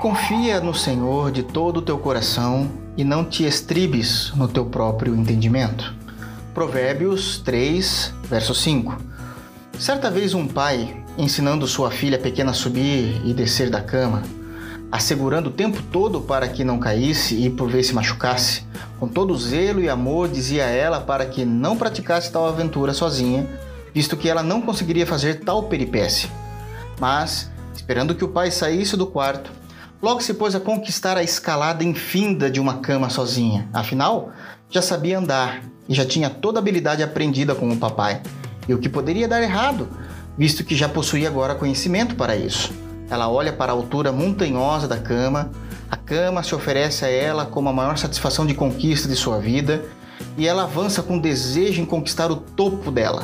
Confia no Senhor de todo o teu coração e não te estribes no teu próprio entendimento. Provérbios 3, verso 5. Certa vez um pai, ensinando sua filha pequena a subir e descer da cama, assegurando o tempo todo para que não caísse e por ver se machucasse, com todo zelo e amor dizia a ela para que não praticasse tal aventura sozinha, visto que ela não conseguiria fazer tal peripécia. Mas, esperando que o pai saísse do quarto, logo se pôs a conquistar a escalada infinda de uma cama sozinha. Afinal, já sabia andar e já tinha toda a habilidade aprendida com o papai. E o que poderia dar errado, visto que já possuía agora conhecimento para isso. Ela olha para a altura montanhosa da cama, a cama se oferece a ela como a maior satisfação de conquista de sua vida e ela avança com desejo em conquistar o topo dela.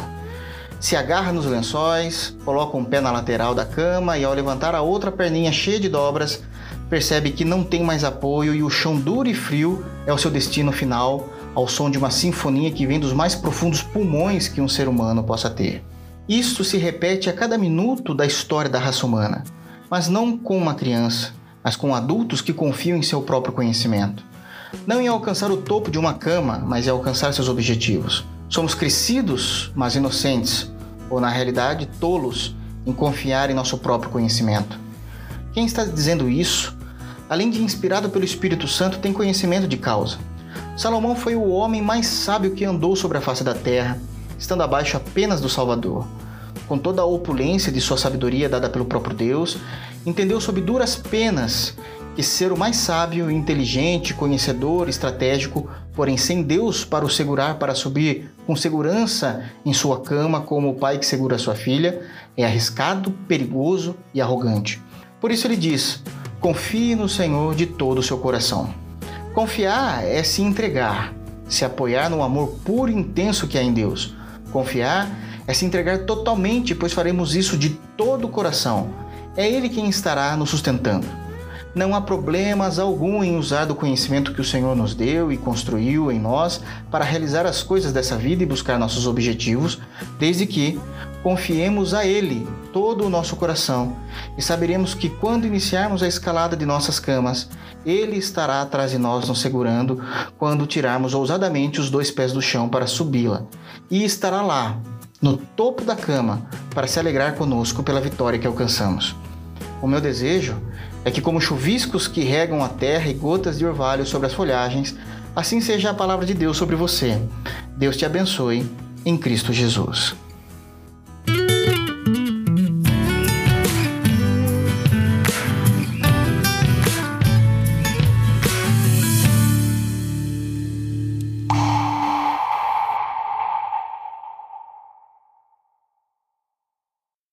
Se agarra nos lençóis, coloca um pé na lateral da cama e, ao levantar a outra perninha cheia de dobras, percebe que não tem mais apoio e o chão duro e frio é o seu destino final, ao som de uma sinfonia que vem dos mais profundos pulmões que um ser humano possa ter. Isto se repete a cada minuto da história da raça humana mas não com uma criança, mas com adultos que confiam em seu próprio conhecimento. Não em alcançar o topo de uma cama, mas em alcançar seus objetivos. Somos crescidos, mas inocentes, ou na realidade tolos em confiar em nosso próprio conhecimento. Quem está dizendo isso, além de inspirado pelo Espírito Santo, tem conhecimento de causa. Salomão foi o homem mais sábio que andou sobre a face da terra, estando abaixo apenas do Salvador com toda a opulência de sua sabedoria dada pelo próprio Deus, entendeu sob duras penas que ser o mais sábio, inteligente, conhecedor, estratégico, porém sem Deus para o segurar para subir com segurança em sua cama como o pai que segura sua filha, é arriscado, perigoso e arrogante. Por isso ele diz: confie no Senhor de todo o seu coração. Confiar é se entregar, se apoiar no amor puro e intenso que há em Deus. Confiar é se entregar totalmente, pois faremos isso de todo o coração. É Ele quem estará nos sustentando. Não há problemas algum em usar do conhecimento que o Senhor nos deu e construiu em nós para realizar as coisas dessa vida e buscar nossos objetivos, desde que confiemos a Ele todo o nosso coração e saberemos que quando iniciarmos a escalada de nossas camas, Ele estará atrás de nós nos segurando quando tirarmos ousadamente os dois pés do chão para subi-la e estará lá no topo da cama para se alegrar conosco pela vitória que alcançamos. O meu desejo é que, como chuviscos que regam a terra e gotas de orvalho sobre as folhagens, assim seja a palavra de Deus sobre você. Deus te abençoe em Cristo Jesus.